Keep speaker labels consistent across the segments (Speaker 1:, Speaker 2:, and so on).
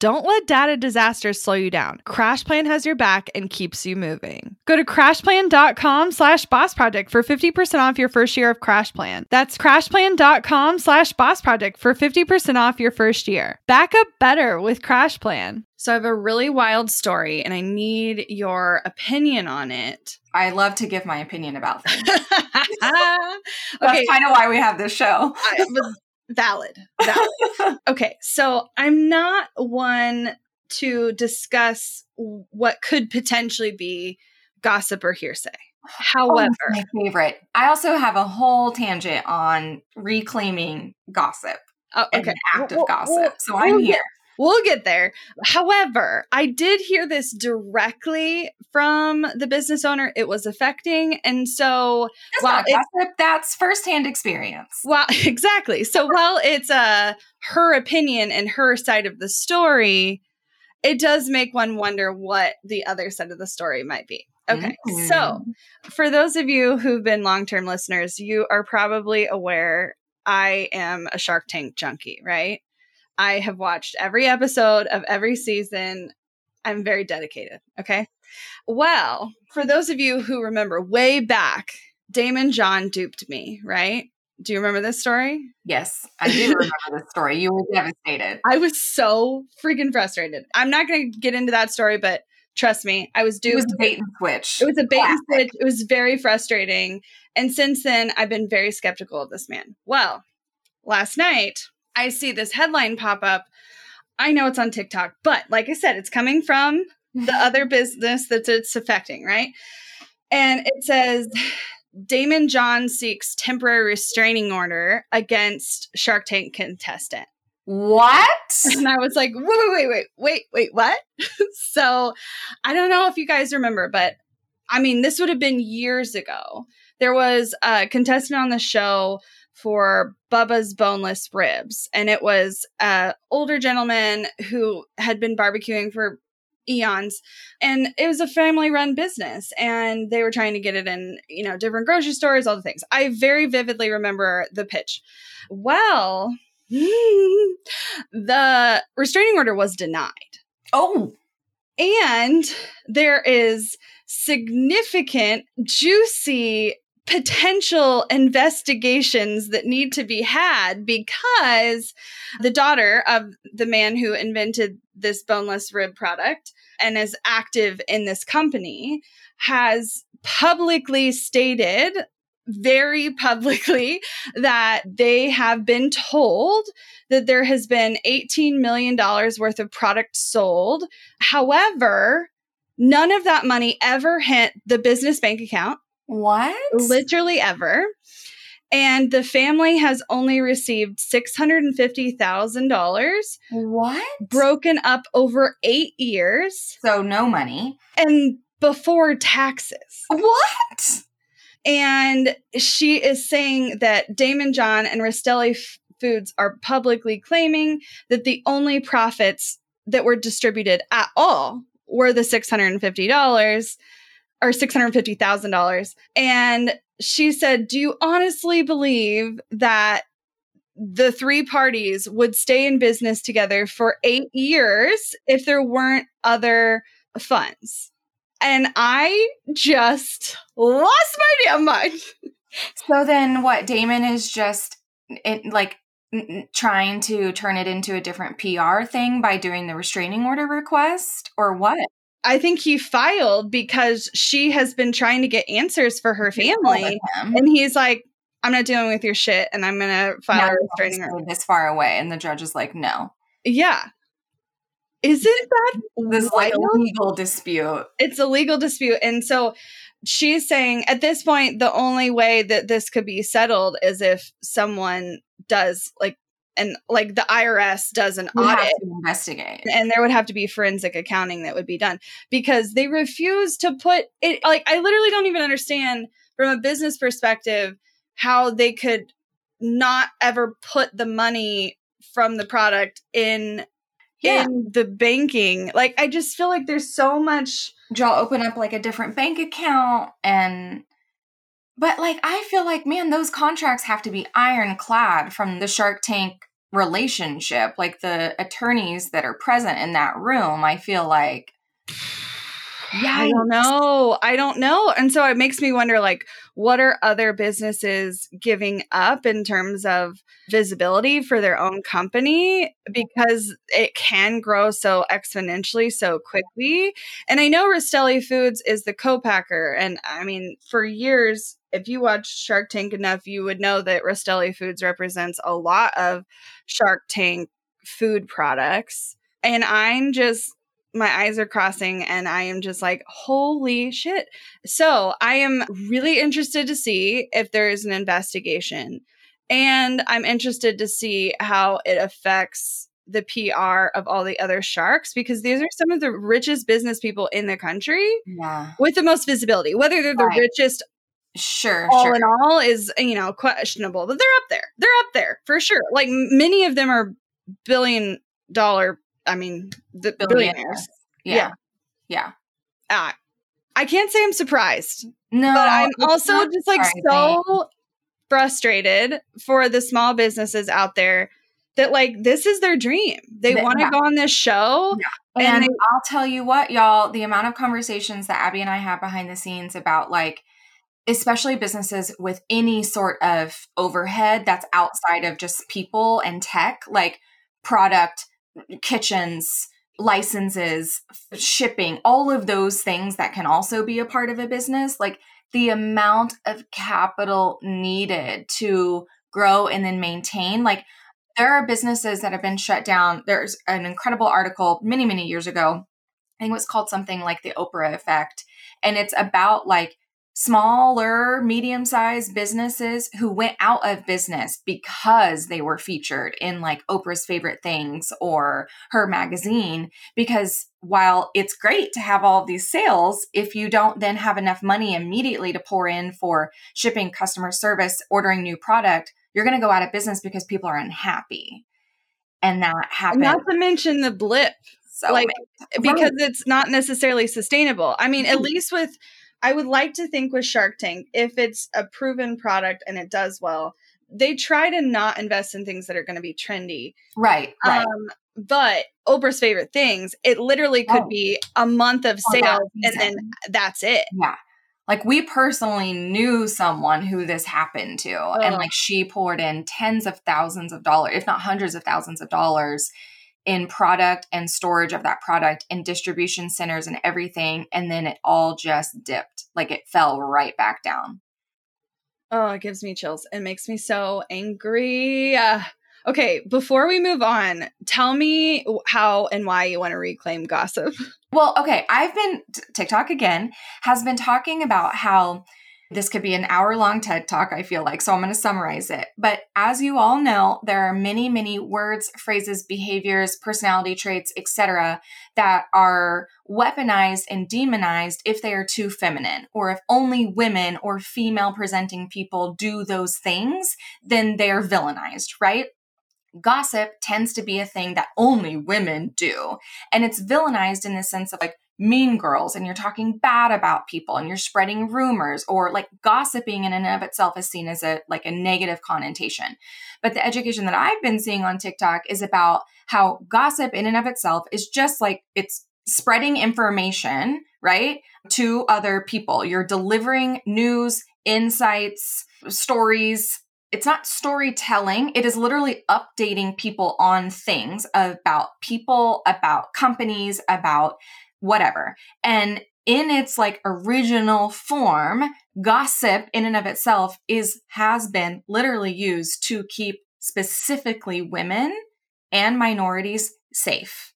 Speaker 1: Don't let data disasters slow you down. CrashPlan has your back and keeps you moving. Go to crashplan.com slash boss project for 50% off your first year of CrashPlan. That's crashplan.com slash boss project for 50% off your first year. Back up better with CrashPlan. So I have a really wild story and I need your opinion on it.
Speaker 2: I love to give my opinion about things.
Speaker 1: okay.
Speaker 2: That's kind of why we have this show.
Speaker 1: I- but valid. Valid. okay, so I'm not one to discuss what could potentially be gossip or hearsay.
Speaker 2: Oh,
Speaker 1: However,
Speaker 2: my favorite. I also have a whole tangent on reclaiming gossip
Speaker 1: oh, okay,
Speaker 2: active
Speaker 1: We'll-
Speaker 2: gossip.
Speaker 1: we'll-
Speaker 2: so I'm
Speaker 1: we'll
Speaker 2: here.
Speaker 1: We'll get there. However, I did hear this directly from the business owner it was affecting. And so,
Speaker 2: That's
Speaker 1: it-
Speaker 2: gossip. That's firsthand experience.
Speaker 1: well, exactly. So, while it's uh, her opinion and her side of the story, it does make one wonder what the other side of the story might be. Okay.
Speaker 2: Mm.
Speaker 1: So, for those of you who've been long term listeners, you are probably aware I am a Shark Tank junkie, right? I have watched every episode of every season. I'm very dedicated. Okay. Well, for those of you who remember way back, Daymond John duped me, right? Do you remember this story?
Speaker 2: Yes, I do remember this story. You were devastated.
Speaker 1: I was so freaking frustrated. I'm not going to get into that story, but trust me, I was duped.
Speaker 2: It was a bait and switch.
Speaker 1: It was a bait and switch. It was very frustrating. And since then, I've been very skeptical of this man. Well, last night, I see this headline pop up. I know it's on TikTok, but like I said, it's coming from the other business that it's affecting, right? And it says Daymond John seeks temporary restraining order against Shark Tank contestant.
Speaker 2: What?
Speaker 1: And I was like, wait, wait, wait, wait, wait, what? so I don't know if you guys remember, but I mean, this would have been years ago. There was a contestant on the show for Bubba's Boneless Ribs, and it was an older gentleman who had been barbecuing for eons. And it was a family run business and they were trying to get it in you know different grocery stores all the things. I very vividly remember the pitch. Well the restraining order was denied.
Speaker 2: Oh,
Speaker 1: And there is significant, juicy potential investigations that need to be had because the daughter of the man who invented this boneless rib product and is active in this company has publicly stated very publicly that they have been told that there has been $18 million worth of product sold. However, none of that money ever hit the business bank account,
Speaker 2: what?
Speaker 1: literally ever. And the family has only received $650,000
Speaker 2: What?
Speaker 1: broken up over eight years
Speaker 2: So no money.
Speaker 1: and before taxes.
Speaker 2: What?
Speaker 1: And she is saying that Daymond John and Rastelli F- Foods are publicly claiming that the only profits that were distributed at all were the $650 or $650,000. And she said, Do you honestly believe that the three parties would stay in business together for eight years if there weren't other funds? And I just lost my damn mind.
Speaker 2: So then what? Daymond is just it, like trying to turn it into a different PR thing by doing the restraining order request or what?
Speaker 1: I think he filed because she has been trying to get answers for her family. And he's like, I'm not dealing with your shit and I'm going to file
Speaker 2: Now
Speaker 1: a restraining order.
Speaker 2: this far away, and the judge is like, no.
Speaker 1: Yeah. Isn't that
Speaker 2: this is like a legal dispute.
Speaker 1: it's a legal dispute. And so she's saying at this point, the only way that this could be settled is if someone does like, and like the IRS does an audit.
Speaker 2: to investigate.
Speaker 1: And there would have to be forensic accounting that would be done because they refuse to put it. Like, I literally don't even understand from a business perspective how they could not ever put the money from the product in
Speaker 2: Yeah.
Speaker 1: in the banking. Like, I just feel like there's so much.
Speaker 2: Y'all open up like a different bank account and but like I feel like man those contracts have to be ironclad from the Shark Tank relationship like the attorneys that are present in that room I feel like yeah
Speaker 1: I don't know. I don't know. And so it makes me wonder like what are other businesses giving up in terms of visibility for their own company because it can grow so exponentially so quickly. And I know Rastelli Foods is the co-packer and I mean for years if you watch Shark Tank enough you would know that Rastelli Foods represents a lot of Shark Tank food products. And I'm just my eyes are crossing and I am just like, holy shit. So I am really interested to see if there is an investigation. And I'm interested to see how it affects the PR of all the other sharks because these are some of the richest business people in the country
Speaker 2: yeah
Speaker 1: with the most visibility. Whether they're the
Speaker 2: Right.
Speaker 1: richest
Speaker 2: sure
Speaker 1: all
Speaker 2: sure
Speaker 1: in all is, you know, questionable, but they're up there. They're up there for sure. Like many of them are billion dollar, I mean, the billionaires. Yeah.
Speaker 2: yeah yeah
Speaker 1: uh, I can't say I'm surprised,
Speaker 2: no
Speaker 1: but I'm also just like
Speaker 2: surprising.
Speaker 1: so frustrated for the small businesses out there that like this is their dream. They want to
Speaker 2: yeah.
Speaker 1: go on this show.
Speaker 2: And,
Speaker 1: And they-
Speaker 2: I'll tell you what, y'all, the amount of conversations that Abby and I have behind the scenes about like, especially businesses with any sort of overhead that's outside of just people and tech, like product, kitchens, licenses, shipping, all of those things that can also be a part of a business, like the amount of capital needed to grow and then maintain, like there are businesses that have been shut down. There's an incredible article many, many years ago. I think it was called something like the Oprah effect. And it's about like smaller, medium sized businesses who went out of business because they were featured in like Oprah's favorite things or her magazine. Because while it's great to have all these sales, if you don't then have enough money immediately to pour in for shipping, customer service, ordering new product, you're going to go out of business because people are unhappy. And that happened.
Speaker 1: not to mention the blip,
Speaker 2: so
Speaker 1: like because it's not necessarily sustainable. I mean, at
Speaker 2: Mhm.
Speaker 1: least with, I would like to think with Shark Tank, if it's a proven product and it does well, they try to not invest in things that are going to be trendy.
Speaker 2: right, right.
Speaker 1: Um, but Oprah's favorite things, it literally could
Speaker 2: Oh.
Speaker 1: be a month of sales and then that's it.
Speaker 2: Yeah. Like we personally knew someone who this happened to, and like she poured in tens of thousands of dollars, if not hundreds of thousands of dollars in product and storage of that product and distribution centers and everything. And then it all just dipped. Like it fell right back down.
Speaker 1: Oh, it gives me chills. It makes me so angry. Uh, okay, before we move on, tell me how and why you want to reclaim gossip.
Speaker 2: Well, okay. I've been, TikTok again has been talking about how this could be an hour long TED talk, I feel like. So I'm going to summarize it. But as you all know, there are many, many words, phrases, behaviors, personality traits, etc., that are weaponized and demonized if they are too feminine, or if only women or female presenting people do those things, then they're villainized, right? Gossip tends to be a thing that only women do. And it's villainized in the sense of like mean girls, and you're talking bad about people and you're spreading rumors, or like gossiping in and of itself is seen as a like a negative connotation. But the education that I've been seeing on TikTok is about how gossip in and of itself is just like it's spreading information, right, to other people. You're delivering news, insights, stories, it's not storytelling. It is literally updating people on things about people, about companies, about whatever. And in its like original form, gossip in and of itself is has been literally used to keep specifically women and minorities safe.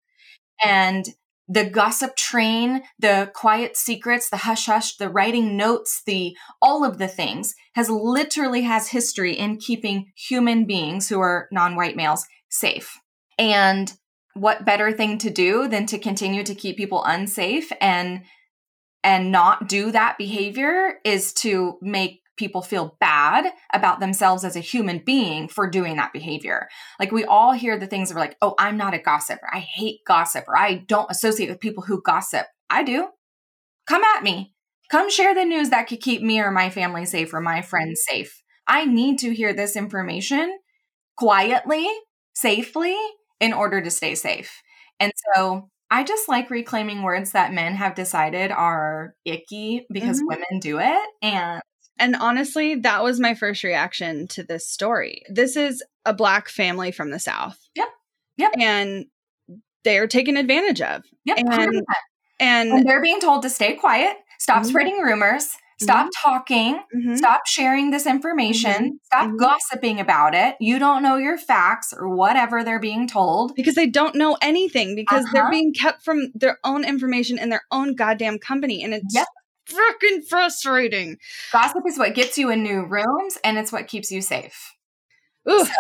Speaker 2: and the gossip train, the quiet secrets, the hush hush, the writing notes, the all of the things has literally has history in keeping human beings who are non-white males safe. And what better thing to do than to continue to keep people unsafe and and not do that behavior is to make people feel bad about themselves as a human being for doing that behavior. Like we all hear the things of like, oh, I'm not a gossiper. I hate gossip or I don't associate with people who gossip. I do. Come at me. Come share the news that could keep me or my family safe or my friends safe. I need to hear this information quietly, safely in order to stay safe. And so I just like reclaiming words that men have decided are icky because mm-hmm. women do it. And
Speaker 1: and honestly, that was my first reaction to this story. This is a black family from the South.
Speaker 2: Yep. Yep.
Speaker 1: And they're taken advantage of.
Speaker 2: Yep.
Speaker 1: And,
Speaker 2: and, and, they're being told to stay quiet, stop mm-hmm. spreading rumors, stop mm-hmm. talking, mm-hmm. stop sharing this information, mm-hmm. stop mm-hmm. gossiping about it. You don't know your facts or whatever they're being told.
Speaker 1: Because they don't know anything because uh-huh. they're being kept from their own information in their own goddamn company. And it's yep freaking frustrating.
Speaker 2: Gossip is what gets you in new rooms and it's what keeps you safe. Ooh, so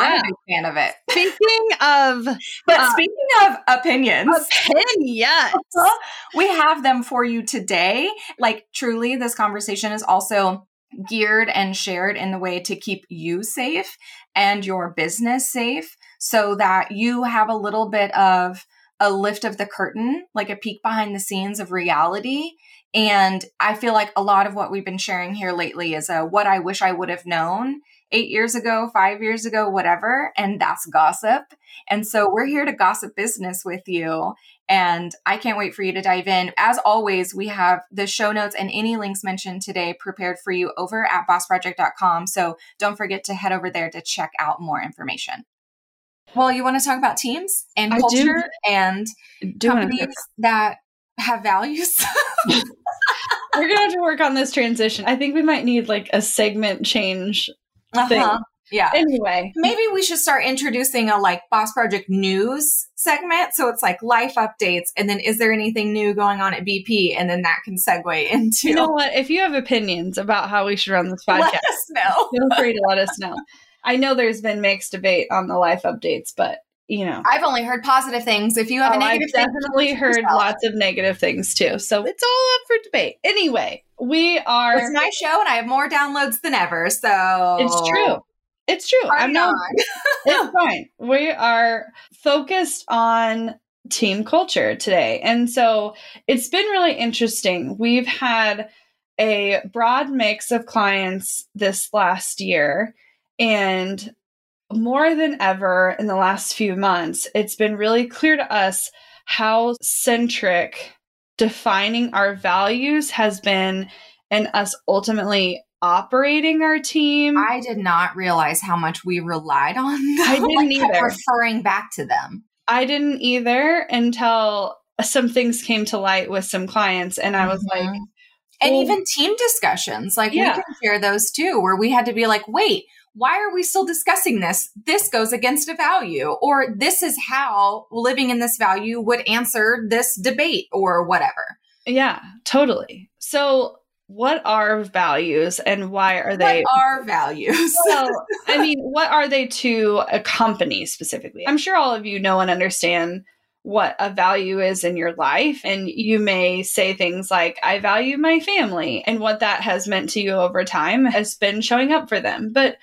Speaker 2: I'm a big fan of it.
Speaker 1: Speaking of,
Speaker 2: but uh, speaking of opinions,
Speaker 1: opinions,
Speaker 2: we have them for you today. Like, truly, this conversation is also geared and shared in the way to keep you safe and your business safe so that you have a little bit of a lift of the curtain, like a peek behind the scenes of reality and I feel like a lot of what we've been sharing here lately is a what I wish I would have known eight years ago, five years ago, whatever. And that's gossip. And so we're here to gossip business with you. And I can't wait for you to dive in. As always, we have the show notes and any links mentioned today prepared for you over at bossproject.com. So don't forget to head over there to check out more information. Well, you want to talk about teams and culture and companies that have values?
Speaker 1: We're gonna have to work on this transition. I think we might need like a segment change uh-huh. thing.
Speaker 2: Yeah.
Speaker 1: Anyway,
Speaker 2: maybe we should start introducing a like Boss Project news segment. So it's like life updates, and then is there anything new going on at BP? And then that can segue into.
Speaker 1: You know what? If you have opinions about how we should run this podcast,
Speaker 2: let us know.
Speaker 1: feel free to let us know. I know there's been mixed debate on the life updates, but you know
Speaker 2: i've only heard positive things if you have oh, a negative
Speaker 1: i've definitely heard yourself. lots of negative things too so it's all up for debate anyway we are
Speaker 2: it's my show and i have more downloads than ever so
Speaker 1: it's true. It's true.
Speaker 2: Party i'm not
Speaker 1: it's fine. We are focused on team culture today. And so it's been really interesting. We've had a broad mix of clients this last year and more than ever in the last few months, it's been really clear to us how centric defining our values has been and us ultimately operating our team.
Speaker 2: I did not realize how much we relied on them.
Speaker 1: I didn't like, either.
Speaker 2: Referring back to them.
Speaker 1: I didn't either until some things came to light with some clients and I was mm-hmm. like
Speaker 2: and even team discussions like yeah. we can share those too where we had to be like wait why are we still discussing this? This goes against a value, or this is how living in this value would answer this debate, or whatever.
Speaker 1: Yeah, totally. So, what are values and why are they?
Speaker 2: What are values?
Speaker 1: well, I mean, what are they to a company specifically? I'm sure all of you know and understand what a value is in your life. And you may say things like, I value my family. And what that has meant to you over time has been showing up for them. But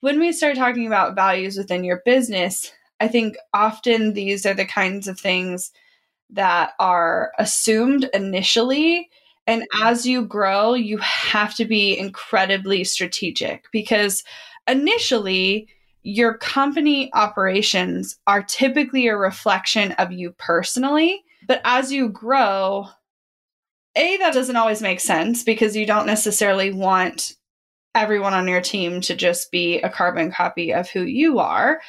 Speaker 1: when we start talking about values within your business, I think often these are the kinds of things that are assumed initially. And mm-hmm. as you grow, you have to be incredibly strategic because initially, your company operations are typically a reflection of you personally. But as you grow, A, that doesn't always make sense because you don't necessarily want everyone on your team to just be a carbon copy of who you are.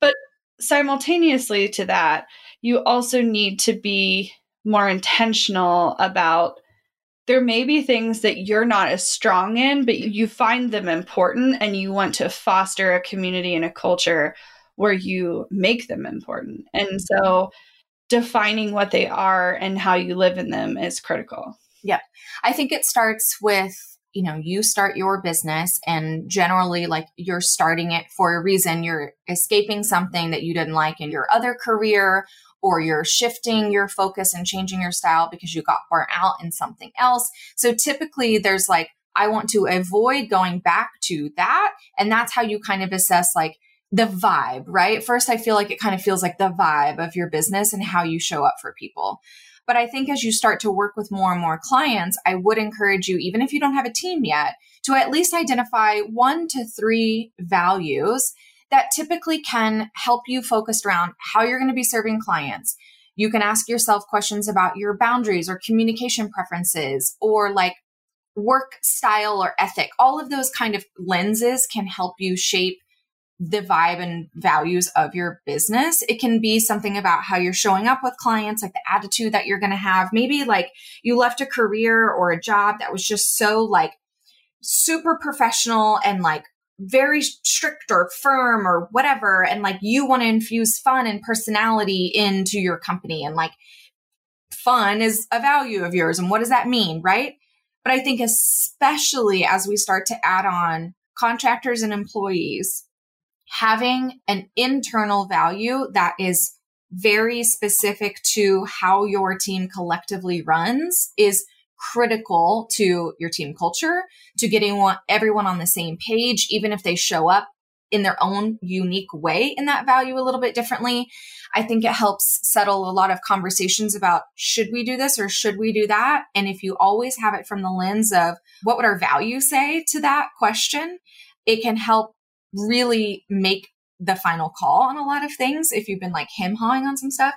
Speaker 1: But simultaneously to that, you also need to be more intentional about there may be things that you're not as strong in, but you find them important and you want to foster a community and a culture where you make them important. And so defining what they are and how you live in them is critical.
Speaker 2: Yeah. I think it starts with you know you start your business and generally like you're starting it for a reason. You're escaping something that you didn't like in your other career or you're shifting your focus and changing your style because you got burnt out in something else. So typically there's like i want to avoid going back to that. And that's how you kind of assess like the vibe right? First i feel like it kind of feels like the vibe of your business and how you show up for people but I think as you start to work with more and more clients, I would encourage you, even if you don't have a team yet, to at least identify one to three values that typically can help you focus around how you're going to be serving clients. You can ask yourself questions about your boundaries or communication preferences or like work style or ethic. All of those kind of lenses can help you shape the vibe and values of your business. It can be something about how you're showing up with clients, like the attitude that you're going to have. Maybe like you left a career or a job that was just so like super professional and like very strict or firm or whatever. And like you want to infuse fun and personality into your company. And like fun is a value of yours. And what does that mean? Right. But I think especially as we start to add on contractors and employees, having an internal value that is very specific to how your team collectively runs is critical to your team culture, to getting everyone on the same page, even if they show up in their own unique way in that value a little bit differently. I think it helps settle a lot of conversations about should we do this or should we do that? And if you always have it from the lens of what would our value say to that question, it can help really make the final call on a lot of things if you've been like him hawing on some stuff.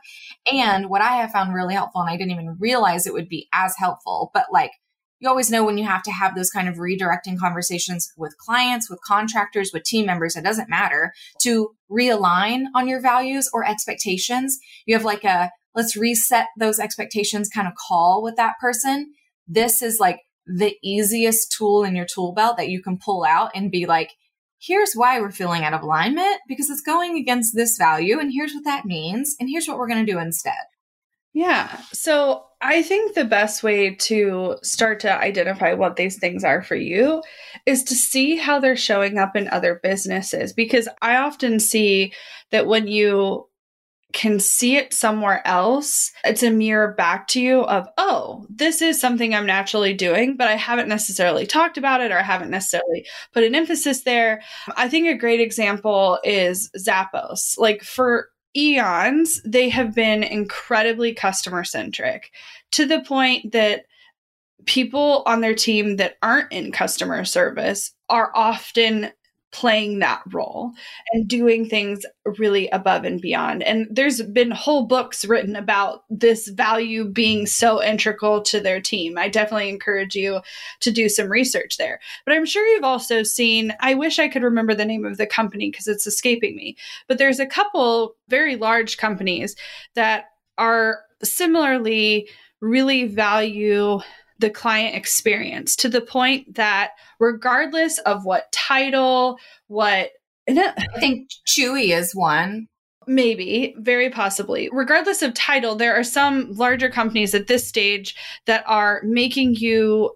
Speaker 2: And what I have found really helpful, and I didn't even realize it would be as helpful, but like you always know when you have to have those kind of redirecting conversations with clients, with contractors, with team members, it doesn't matter to realign on your values or expectations. You have like a let's reset those expectations kind of call with that person. This is like the easiest tool in your tool belt that you can pull out and be like, here's why we're feeling out of alignment because it's going against this value and here's what that means and here's what we're going to do instead.
Speaker 1: Yeah so i think the best way to start to identify what these things are for you is to see how they're showing up in other businesses because i often see that when you can see it somewhere else, it's a mirror back to you of, oh, this is something I'm naturally doing, but I haven't necessarily talked about it or I haven't necessarily put an emphasis there. I think a great example is Zappos. Like for eons, they have been incredibly customer centric to the point that people on their team that aren't in customer service are often playing that role and doing things really above and beyond. And there's been whole books written about this value being so integral to their team. I definitely encourage you to do some research there. But I'm sure you've also seen, I wish I could remember the name of the company because it's escaping me, but there's a couple very large companies that are similarly really value the client experience to the point that regardless of what title, what
Speaker 2: I think Chewy is one.
Speaker 1: Maybe, very possibly. Regardless of title, there are some larger companies at this stage that are making you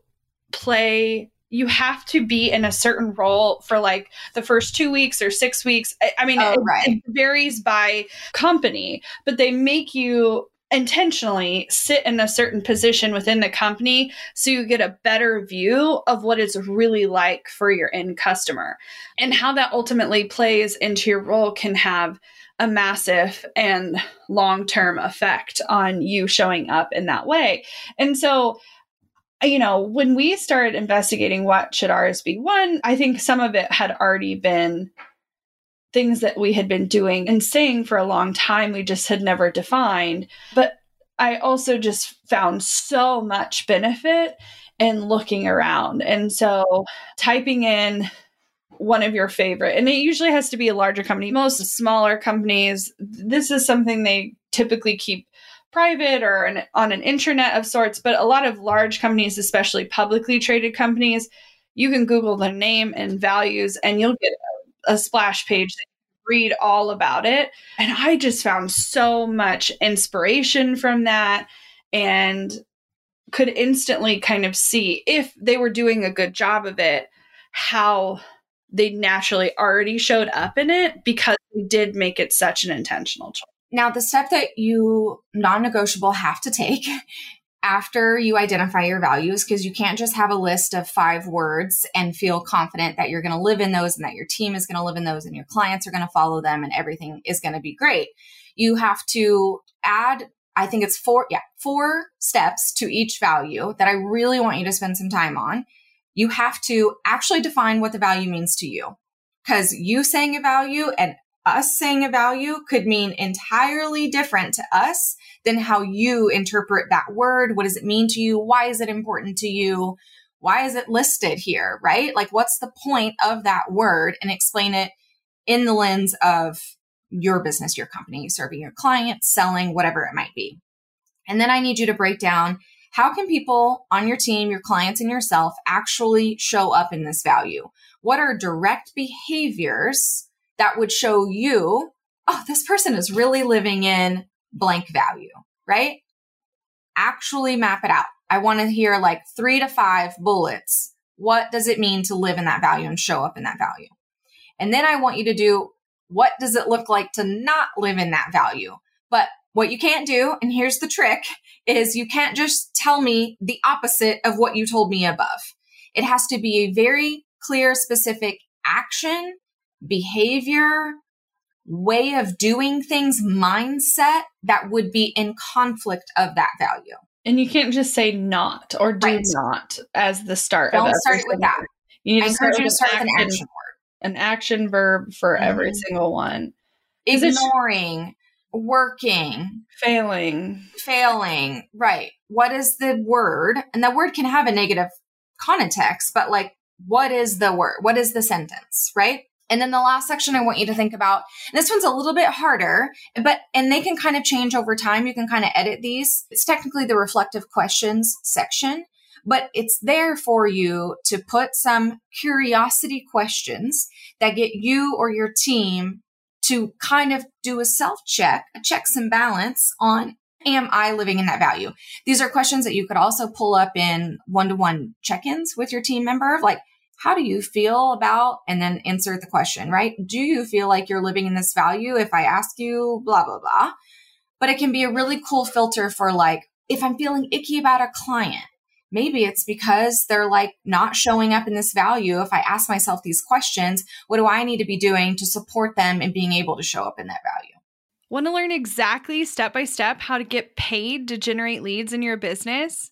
Speaker 1: play you have to be in a certain role for like the first two weeks or six weeks. I, I mean,
Speaker 2: oh,
Speaker 1: it,
Speaker 2: right.
Speaker 1: it, varies by company, but they make you intentionally sit in a certain position within the company so you get a better view of what it's really like for your end customer. And how that ultimately plays into your role can have a massive and long term effect on you showing up in that way. And so, you know, when we started investigating what should ours be, one, I think some of it had already been things that we had been doing and saying for a long time we just had never defined. But i also just found so much benefit in looking around. And so typing in one of your favorite and it usually has to be a larger company. Most smaller companies this is something they typically keep private or an, on an internet of sorts but a lot of large companies especially publicly traded companies you can google their name and values and you'll get a splash page that you read all about it. And I just found so much inspiration from that and could instantly kind of see if they were doing a good job of it, how they naturally already showed up in it because they did make it such an intentional choice.
Speaker 2: Now, the step that you non negotiable have to take after you identify your values, because you can't just have a list of five words and feel confident that you're going to live in those and that your team is going to live in those and your clients are going to follow them and everything is going to be great. You have to add, I think it's four, yeah, four steps to each value that I really want you to spend some time on. You have to actually define what the value means to you because you saying a value and us saying a value could mean entirely different to us than how you interpret that word. What does it mean to you? Why is it important to you? Why is it listed here? Right? Like, what's the point of that word and explain it in the lens of your business, your company, serving your clients, selling, whatever it might be. And then I need you to break down how can people on your team, your clients, and yourself actually show up in this value? What are direct behaviors that would show you, oh, this person is really living in blank value, right? Actually map it out. I want to hear like three to five bullets. What does it mean to live in that value and show up in that value? And then I want you to do what does it look like to not live in that value? But what you can't do, and here's the trick, is you can't just tell me the opposite of what you told me above. It has to be a very clear, specific action behavior, way of doing things, mindset that would be in conflict of that value.
Speaker 1: And you can't just say not or do right. not as the start
Speaker 2: Don't start with that. You need I to start with, to start with an action
Speaker 1: word. An action verb for mm-hmm. every single one.
Speaker 2: Ignoring, working,
Speaker 1: failing.
Speaker 2: Failing. Right. What is the word? And the word can have a negative context, but like, what is the word? What is the sentence? Right. And then the last section I want you to think about, this one's a little bit harder, but, and they can kind of change over time. You can kind of edit these. It's technically the reflective questions section, but it's there for you to put some curiosity questions that get you or your team to kind of do a self check, a checks and balance on am I living in that value? These are questions that you could also pull up in one to one check ins with your team member like, how do you feel about, and then insert the question, right? Do you feel like you're living in this value if I ask you, blah, blah, blah. But it can be a really cool filter for like, if I'm feeling icky about a client, maybe it's because they're like not showing up in this value. If I ask myself these questions, what do I need to be doing to support them in being able to show up in that value?
Speaker 1: Want to learn exactly step by step how to get paid to generate leads in your business?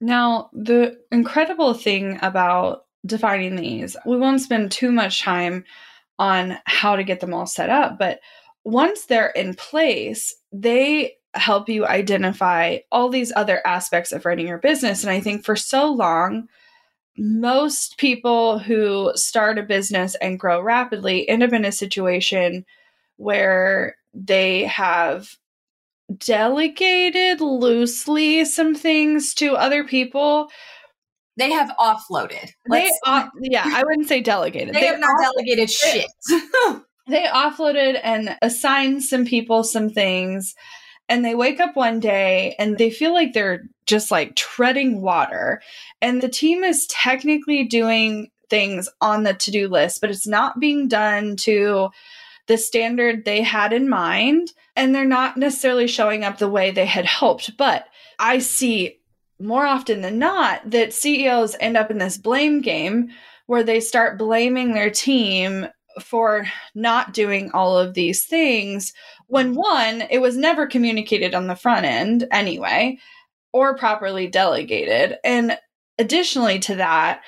Speaker 1: Now, the incredible thing about defining these, we won't spend too much time on how to get them all set up, but once they're in place, they help you identify all these other aspects of running your business. And I think for so long, most people who start a business and grow rapidly end up in a situation where they have delegated loosely some things to other people.
Speaker 2: They have offloaded.
Speaker 1: They off, yeah, I wouldn't say delegated.
Speaker 2: They, they have not delegated shit.
Speaker 1: they offloaded and assigned some people some things and they wake up one day and they feel like they're just like treading water and the team is technically doing things on the to-do list but it's not being done to the standard they had in mind and they're not necessarily showing up the way they had hoped. But I see more often than not that CEOs end up in this blame game where they start blaming their team for not doing all of these things when one, it was never communicated on the front end anyway, or properly delegated. And additionally to that,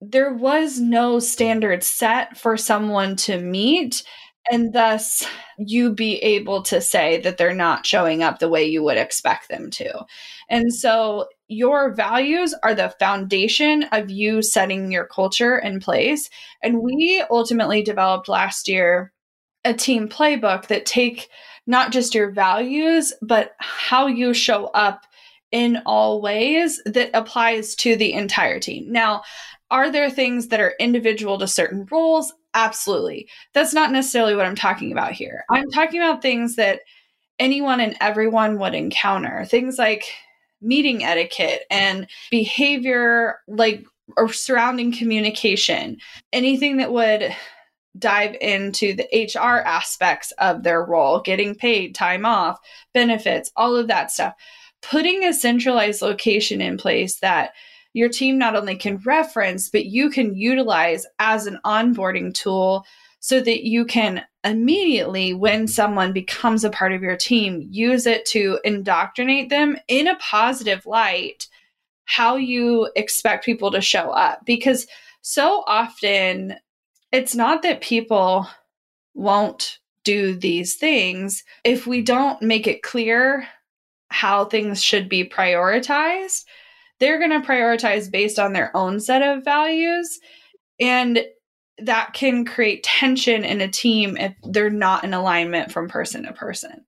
Speaker 1: there was no standard set for someone to meet and thus you be able to say that they're not showing up the way you would expect them to. And so your values are the foundation of you setting your culture in place. And we ultimately developed last year a team playbook that take not just your values, but how you show up in all ways that applies to the entire team. Now, are there things that are individual to certain roles? Absolutely. That's not necessarily what I'm talking about here. I'm mm-hmm. talking about things that anyone and everyone would encounter. Things like meeting etiquette and behavior, like or surrounding communication, anything that would dive into the HR aspects of their role, getting paid, time off, benefits, all of that stuff. Putting a centralized location in place that your team not only can reference, but you can utilize as an onboarding tool so that you can immediately, when someone becomes a part of your team, use it to indoctrinate them in a positive light how you expect people to show up. Because so often it's not that people won't do these things. If we don't make it clear how things should be prioritized, they're going to prioritize based on their own set of values. And that can create tension in a team if they're not in alignment from person to person.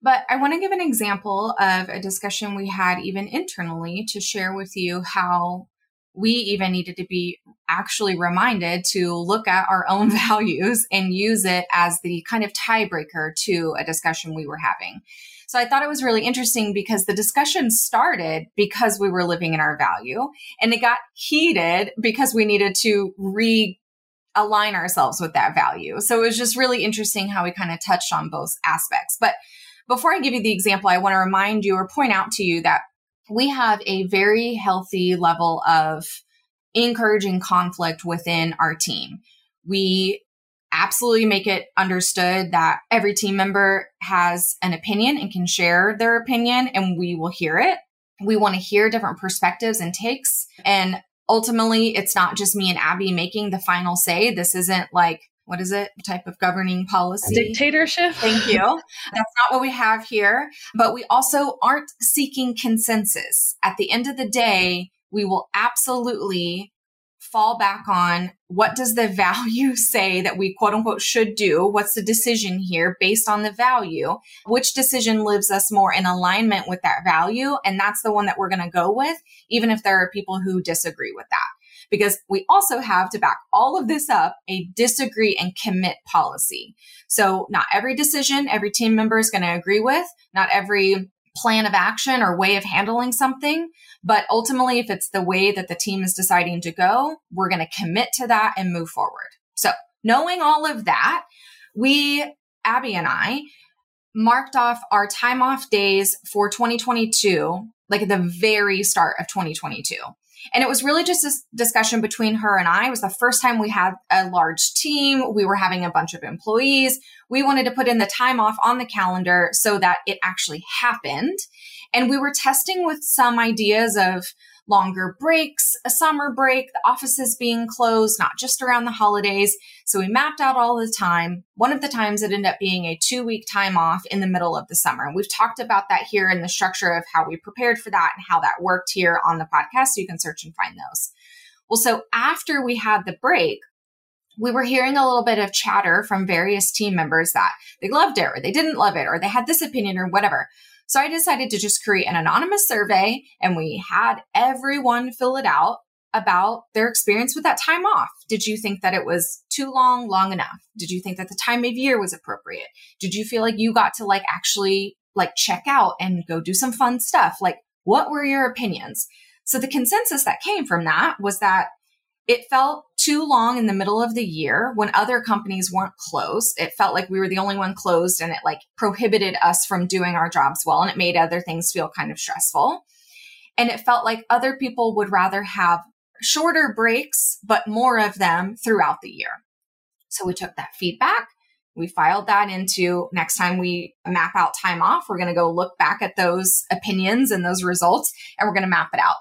Speaker 2: But I want to give an example of a discussion we had even internally to share with you how we even needed to be actually reminded to look at our own values and use it as the kind of tiebreaker to a discussion we were having. So I thought it was really interesting because the discussion started because we were living in our value and it got heated because we needed to re align ourselves with that value. So it was just really interesting how we kind of touched on both aspects. But before I give you the example, I want to remind you or point out to you that we have a very healthy level of encouraging conflict within our team. We absolutely make it understood that every team member has an opinion and can share their opinion and we will hear it. We want to hear different perspectives and takes. And ultimately, it's not just me and Abby making the final say. This isn't like, what is it? Type of governing policy?
Speaker 1: Dictatorship.
Speaker 2: Thank you. That's not what we have here. But we also aren't seeking consensus. At the end of the day, we will absolutely fall back on what does the value say that we quote unquote should do? What's the decision here based on the value? Which decision lives us more in alignment with that value? And that's the one that we're going to go with, even if there are people who disagree with that. Because we also have to back all of this up a disagree and commit policy. So not every decision every team member is going to agree with, not every plan of action or way of handling something. But ultimately, if it's the way that the team is deciding to go, we're going to commit to that and move forward. So knowing all of that, we, Abby and I, marked off our time off days for 2022, like at the very start of 2022. And it was really just a discussion between her and I. It was the first time we had a large team. We were having a bunch of employees. We wanted to put in the time off on the calendar so that it actually happened. And we were testing with some ideas of longer breaks, a summer break, the offices being closed, not just around the holidays. So we mapped out all the time. One of the times it ended up being a two week time off in the middle of the summer. And we've talked about that here in the structure of how we prepared for that and how that worked here on the podcast. So you can search and find those. Well, so after we had the break, we were hearing a little bit of chatter from various team members that they loved it or they didn't love it or they had this opinion or whatever. So I decided to just create an anonymous survey and we had everyone fill it out about their experience with that time off. Did you think that it was too long, long enough? Did you think that the time of year was appropriate? Did you feel like you got to like actually like check out and go do some fun stuff? Like what were your opinions? So the consensus that came from that was that it felt too long in the middle of the year when other companies weren't closed. It felt like we were the only one closed and it like prohibited us from doing our jobs well and it made other things feel kind of stressful. And it felt like other people would rather have shorter breaks, but more of them throughout the year. So we took that feedback. We filed that into next time we map out time off, we're going to go look back at those opinions and those results and we're going to map it out.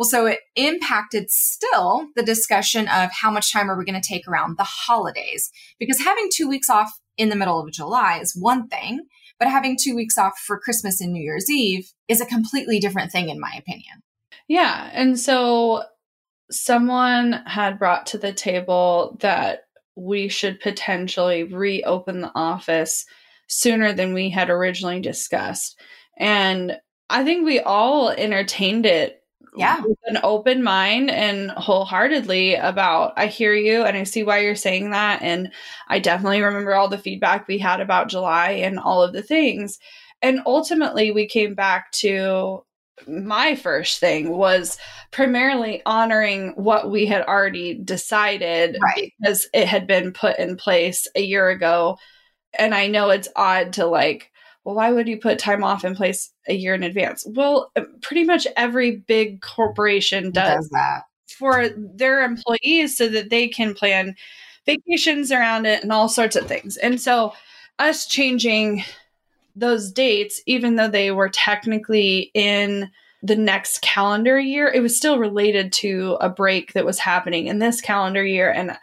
Speaker 2: Well, so it impacted still the discussion of how much time are we going to take around the holidays? Because having two weeks off in the middle of July is one thing, but having two weeks off for Christmas and New Year's Eve is a completely different thing, in my opinion.
Speaker 1: Yeah. And so someone had brought to the table that we should potentially reopen the office sooner than we had originally discussed. And I think we all entertained it
Speaker 2: yeah.
Speaker 1: with an open mind and wholeheartedly about i hear you and i see why you're saying that and i definitely remember all the feedback we had about july and all of the things. And ultimately we came back to my first thing was primarily honoring what we had already decided
Speaker 2: right.
Speaker 1: because it had been put in place a year ago. And i know it's odd to like well, why would you put time off in place a year in advance? Well, uh, pretty much every big corporation does,
Speaker 2: does that
Speaker 1: for their employees so that they can plan vacations around it and all sorts of things. And so, us changing those dates, even though they were technically in the next calendar year, it was still related to a break that was happening in this calendar year. And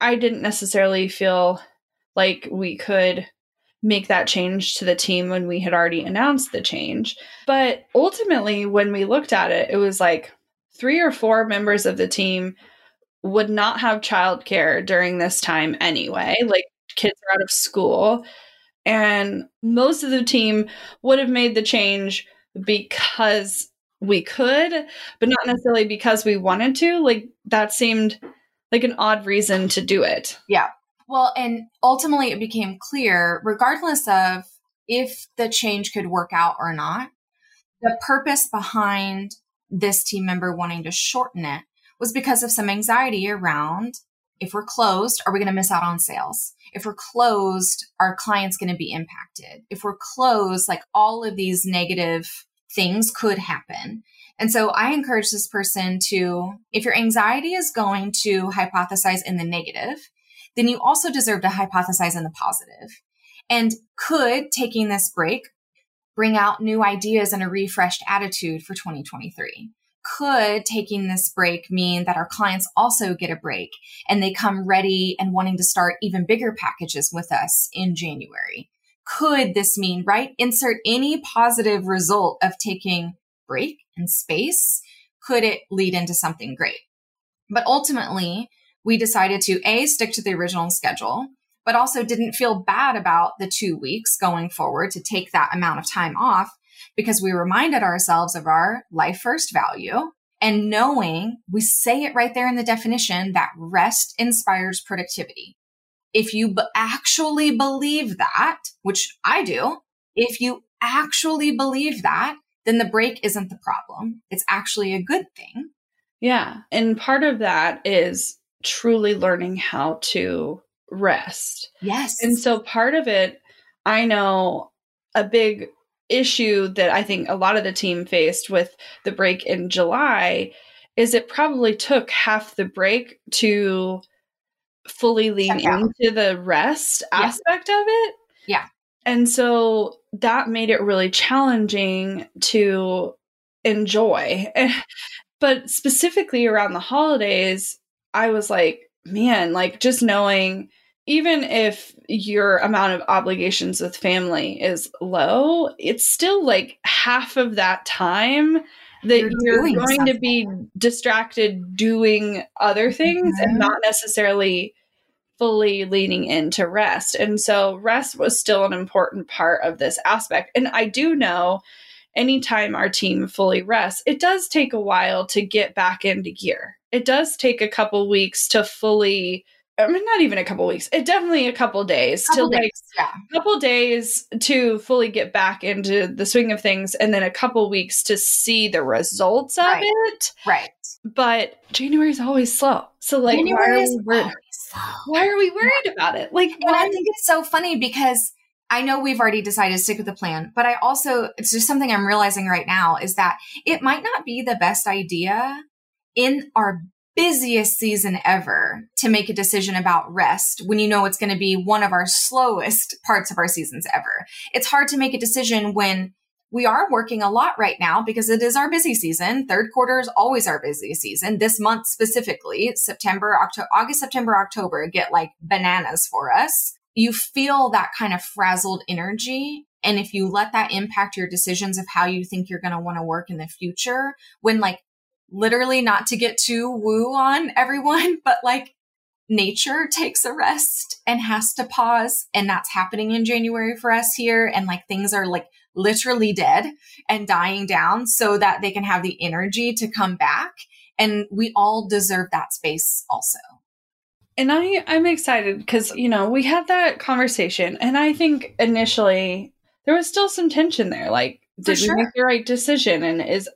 Speaker 1: I didn't necessarily feel like we could make that change to the team when we had already announced the change. But ultimately, when we looked at it, it was like three or four members of the team would not have childcare during this time anyway. Like kids are out of school. And most of the team would have made the change because we could, but not necessarily because we wanted to. Like that seemed like an odd reason to do it.
Speaker 2: Yeah. Well, and ultimately it became clear, regardless of if the change could work out or not, the purpose behind this team member wanting to shorten it was because of some anxiety around if we're closed, are we going to miss out on sales? If we're closed, are clients going to be impacted? If we're closed, like all of these negative things could happen. And so I encourage this person to, if your anxiety is going to hypothesize in the negative, then you also deserve to hypothesize in the positive. And could taking this break bring out new ideas and a refreshed attitude for 2023? Could taking this break mean that our clients also get a break and they come ready and wanting to start even bigger packages with us in January? Could this mean, right? Insert any positive result of taking break and space. Could it lead into something great? But ultimately, we decided to A, stick to the original schedule, but also didn't feel bad about the two weeks going forward to take that amount of time off because we reminded ourselves of our life first value and knowing we say it right there in the definition that rest inspires productivity. If you b- actually believe that, which I do, if you actually believe that, then the break isn't the problem. It's actually a good thing.
Speaker 1: Yeah. And part of that is truly learning how to rest.
Speaker 2: Yes.
Speaker 1: And so part of it, I know a big issue that I think a lot of the team faced with the break in July is it probably took half the break to fully lean into the rest yeah. aspect of it.
Speaker 2: Yeah.
Speaker 1: And so that made it really challenging to enjoy. but specifically around the holidays, I was like, man, like just knowing even if your amount of obligations with family is low, it's still like half of that time that you're, you're going something. to be distracted doing other things mm-hmm. and not necessarily fully leaning into rest. And so rest was still an important part of this aspect. And I do know anytime our team fully rests, it does take a while to get back into gear. It does take a couple weeks to fully I mean, not even a couple weeks. It definitely a couple days couple to days, like yeah. a couple days to fully get back into the swing of things, and then a couple weeks to see the results of
Speaker 2: right.
Speaker 1: it.
Speaker 2: Right.
Speaker 1: But January is always slow. So like, January why are, we worried, why are we worried about it? Like,
Speaker 2: and I think it's so funny because I know we've already decided to stick with the plan, but I also it's just something I'm realizing right now is that it might not be the best idea in our busiest season ever to make a decision about rest when you know it's going to be one of our slowest parts of our seasons ever. It's hard to make a decision when we are working a lot right now because it is our busy season. Third quarter is always our busy season. This month specifically, September, October, August, September, October get like bananas for us. You feel that kind of frazzled energy. And if you let that impact your decisions of how you think you're going to want to work in the future, when like literally not to get too woo on everyone, but like nature takes a rest and has to pause. And that's happening in January for us here. And like things are like literally dead and dying down so that they can have the energy to come back. And we all deserve that space also.
Speaker 1: And I, I'm excited because, you know, we had that conversation. And I think initially there was still some tension there. Like, did sure. we make the right decision? And is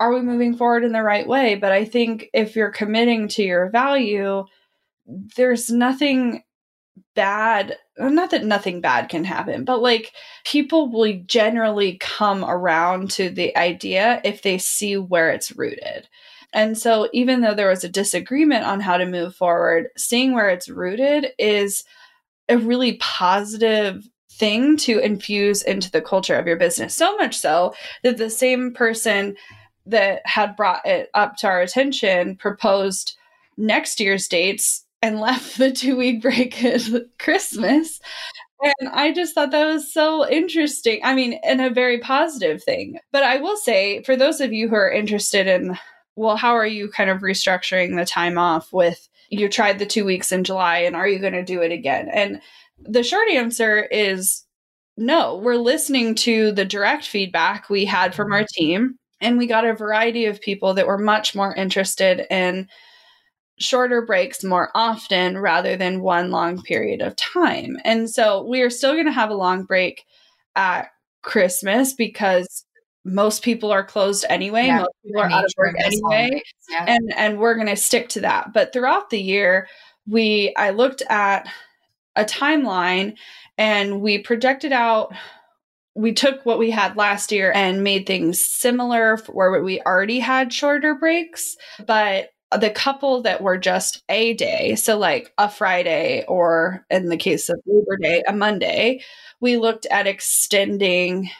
Speaker 1: are we moving forward in the right way? But I think if you're committing to your value, there's nothing bad not that nothing bad can happen but like people will generally come around to the idea if they see where it's rooted and so even though there was a disagreement on how to move forward seeing where it's rooted is a really positive thing to infuse into the culture of your business so much so that the same person that had brought it up to our attention proposed next year's dates and left the two week break at Christmas. And I just thought that was so interesting. I mean, and a very positive thing. But I will say, for those of you who are interested in, well, how are you kind of restructuring the time off with you tried the two weeks in July and are you going to do it again? And the short answer is no. We're listening to the direct feedback we had from our team and we got a variety of people that were much more interested in shorter breaks more often rather than one long period of time. And so we are still going to have a long break at Christmas because most people are closed anyway. Yeah, most people are out of work anyway. Yeah. And and we're going to stick to that. But throughout the year, we I looked at a timeline and we projected out we took what we had last year and made things similar where we already had shorter breaks, but the couple that were just a day, so like a Friday or in the case of Labor Day, a Monday, we looked at extending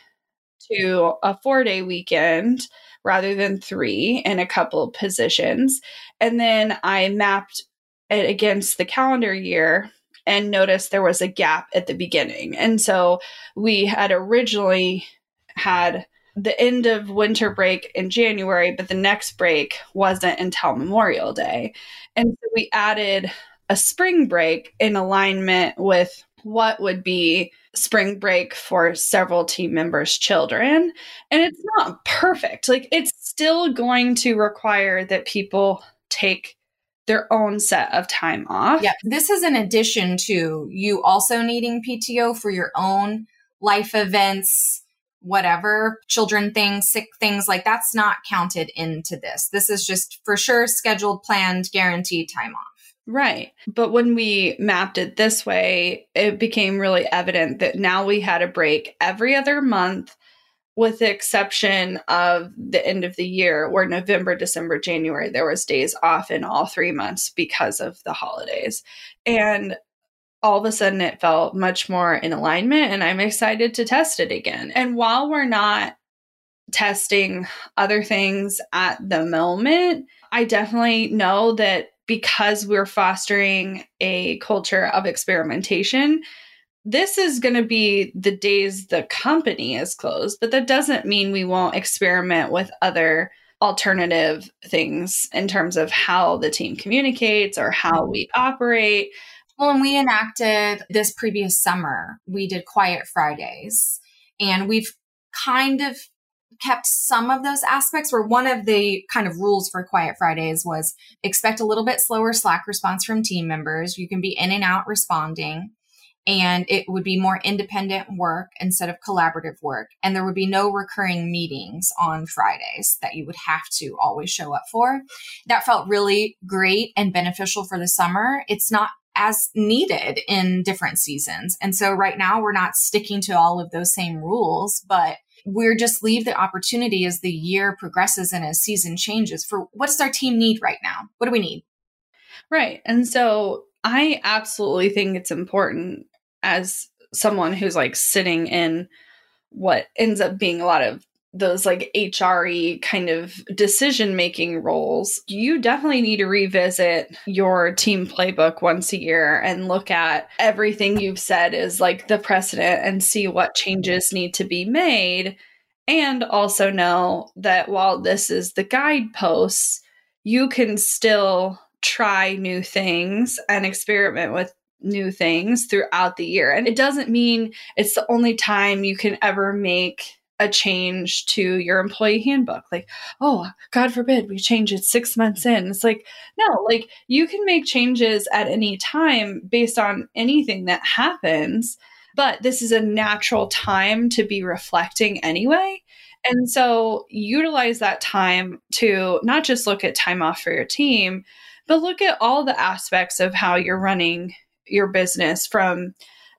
Speaker 1: to a four day weekend rather than three in a couple positions. And then I mapped it against the calendar year and noticed there was a gap at the beginning. And so we had originally had the end of winter break in January, but the next break wasn't until Memorial Day. And so we added a spring break in alignment with what would be spring break for several team members' children. And it's not perfect. Like, it's still going to require that people take their own set of time off.
Speaker 2: Yeah. This is in addition to you also needing PTO for your own life events, whatever, children things, sick things, like that's not counted into this. This is just for sure scheduled, planned, guaranteed time off.
Speaker 1: Right. But when we mapped it this way, it became really evident that now we had a break every other month, with the exception of the end of the year, where November, December, January, there was days off in all three months because of the holidays. And all of a sudden it felt much more in alignment and I'm excited to test it again. And while we're not testing other things at the moment, I definitely know that because we're fostering a culture of experimentation, this is going to be the days the company is closed, but that doesn't mean we won't experiment with other alternative things in terms of how the team communicates or how we operate.
Speaker 2: Well, when we enacted this previous summer, we did Quiet Fridays, and we've kind of kept some of those aspects where one of the kind of rules for Quiet Fridays was expect a little bit slower Slack response from team members. You can be in and out responding. And it would be more independent work instead of collaborative work. And there would be no recurring meetings on Fridays that you would have to always show up for. That felt really great and beneficial for the summer. It's not as needed in different seasons. And so right now we're not sticking to all of those same rules, but we're just leave the opportunity as the year progresses and as season changes for what does our team need right now? What do we need?
Speaker 1: Right. And so I absolutely think it's important as someone who's like sitting in what ends up being a lot of those like HRE kind of decision making roles, you definitely need to revisit your team playbook once a year and look at everything you've said is like the precedent and see what changes need to be made. And also know that while this is the guideposts, you can still try new things and experiment with new things throughout the year. And it doesn't mean it's the only time you can ever make a change to your employee handbook. Like, oh, God forbid we change it six months in. It's like, no, like you can make changes at any time based on anything that happens. But this is a natural time to be reflecting anyway. And so utilize that time to not just look at time off for your team, but look at all the aspects of how you're running your business from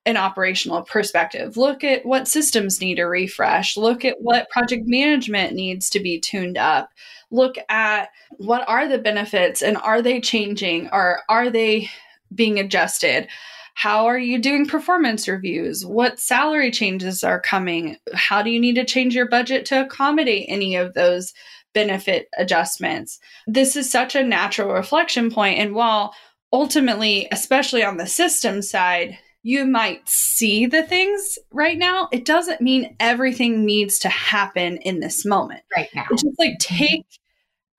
Speaker 1: an operational perspective. Look at what systems need a refresh. Look at what project management needs to be tuned up. Look at what are the benefits and are they changing or are they being adjusted? How are you doing performance reviews? What salary changes are coming? How do you need to change your budget to accommodate any of those benefit adjustments? This is such a natural reflection point. And while ultimately, especially on the system side, you might see the things right now. It doesn't mean everything needs to happen in this moment.
Speaker 2: Right now.
Speaker 1: It's just like mm-hmm. take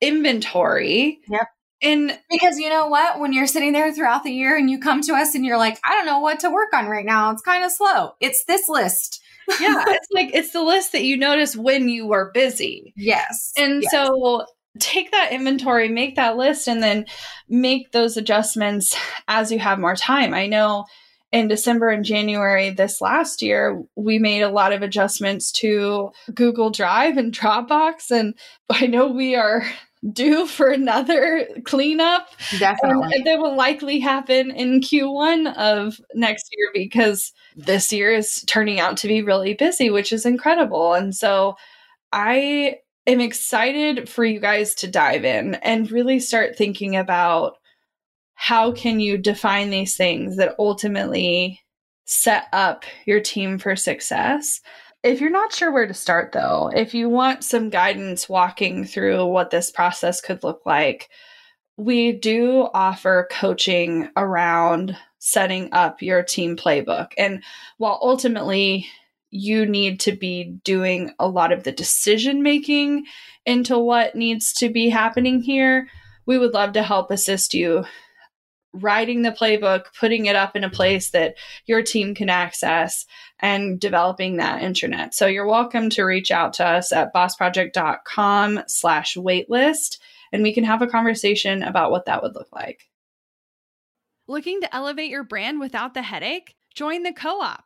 Speaker 1: inventory.
Speaker 2: Yep.
Speaker 1: And
Speaker 2: because you know what? When you're sitting there throughout the year and you come to us and you're like, I don't know what to work on right now. It's kind of slow. It's this list.
Speaker 1: yeah. It's like, it's the list that you notice when you were busy.
Speaker 2: Yes.
Speaker 1: And
Speaker 2: yes.
Speaker 1: so take that inventory, make that list, and then make those adjustments as you have more time. I know in December and January this last year, we made a lot of adjustments to Google Drive and Dropbox. And I know we are due for another cleanup.
Speaker 2: Definitely.
Speaker 1: And that will likely happen in Q1 of next year because this year is turning out to be really busy, which is incredible. And so I
Speaker 3: am excited for you guys to dive in and really start thinking about how can you define these things that ultimately set up your team for success. If you're not sure where to start though, if you want some guidance walking through what this process could look like, we do offer coaching around setting up your team playbook. And while ultimately you need to be doing a lot of the decision making into what needs to be happening here, we would love to help assist you writing the playbook, putting it up in a place that your team can access, and developing that internet. So you're welcome to reach out to us at bossproject.com slash waitlist, and we can have a conversation about what that would look like.
Speaker 1: Looking to elevate your brand without the headache? Join the co-op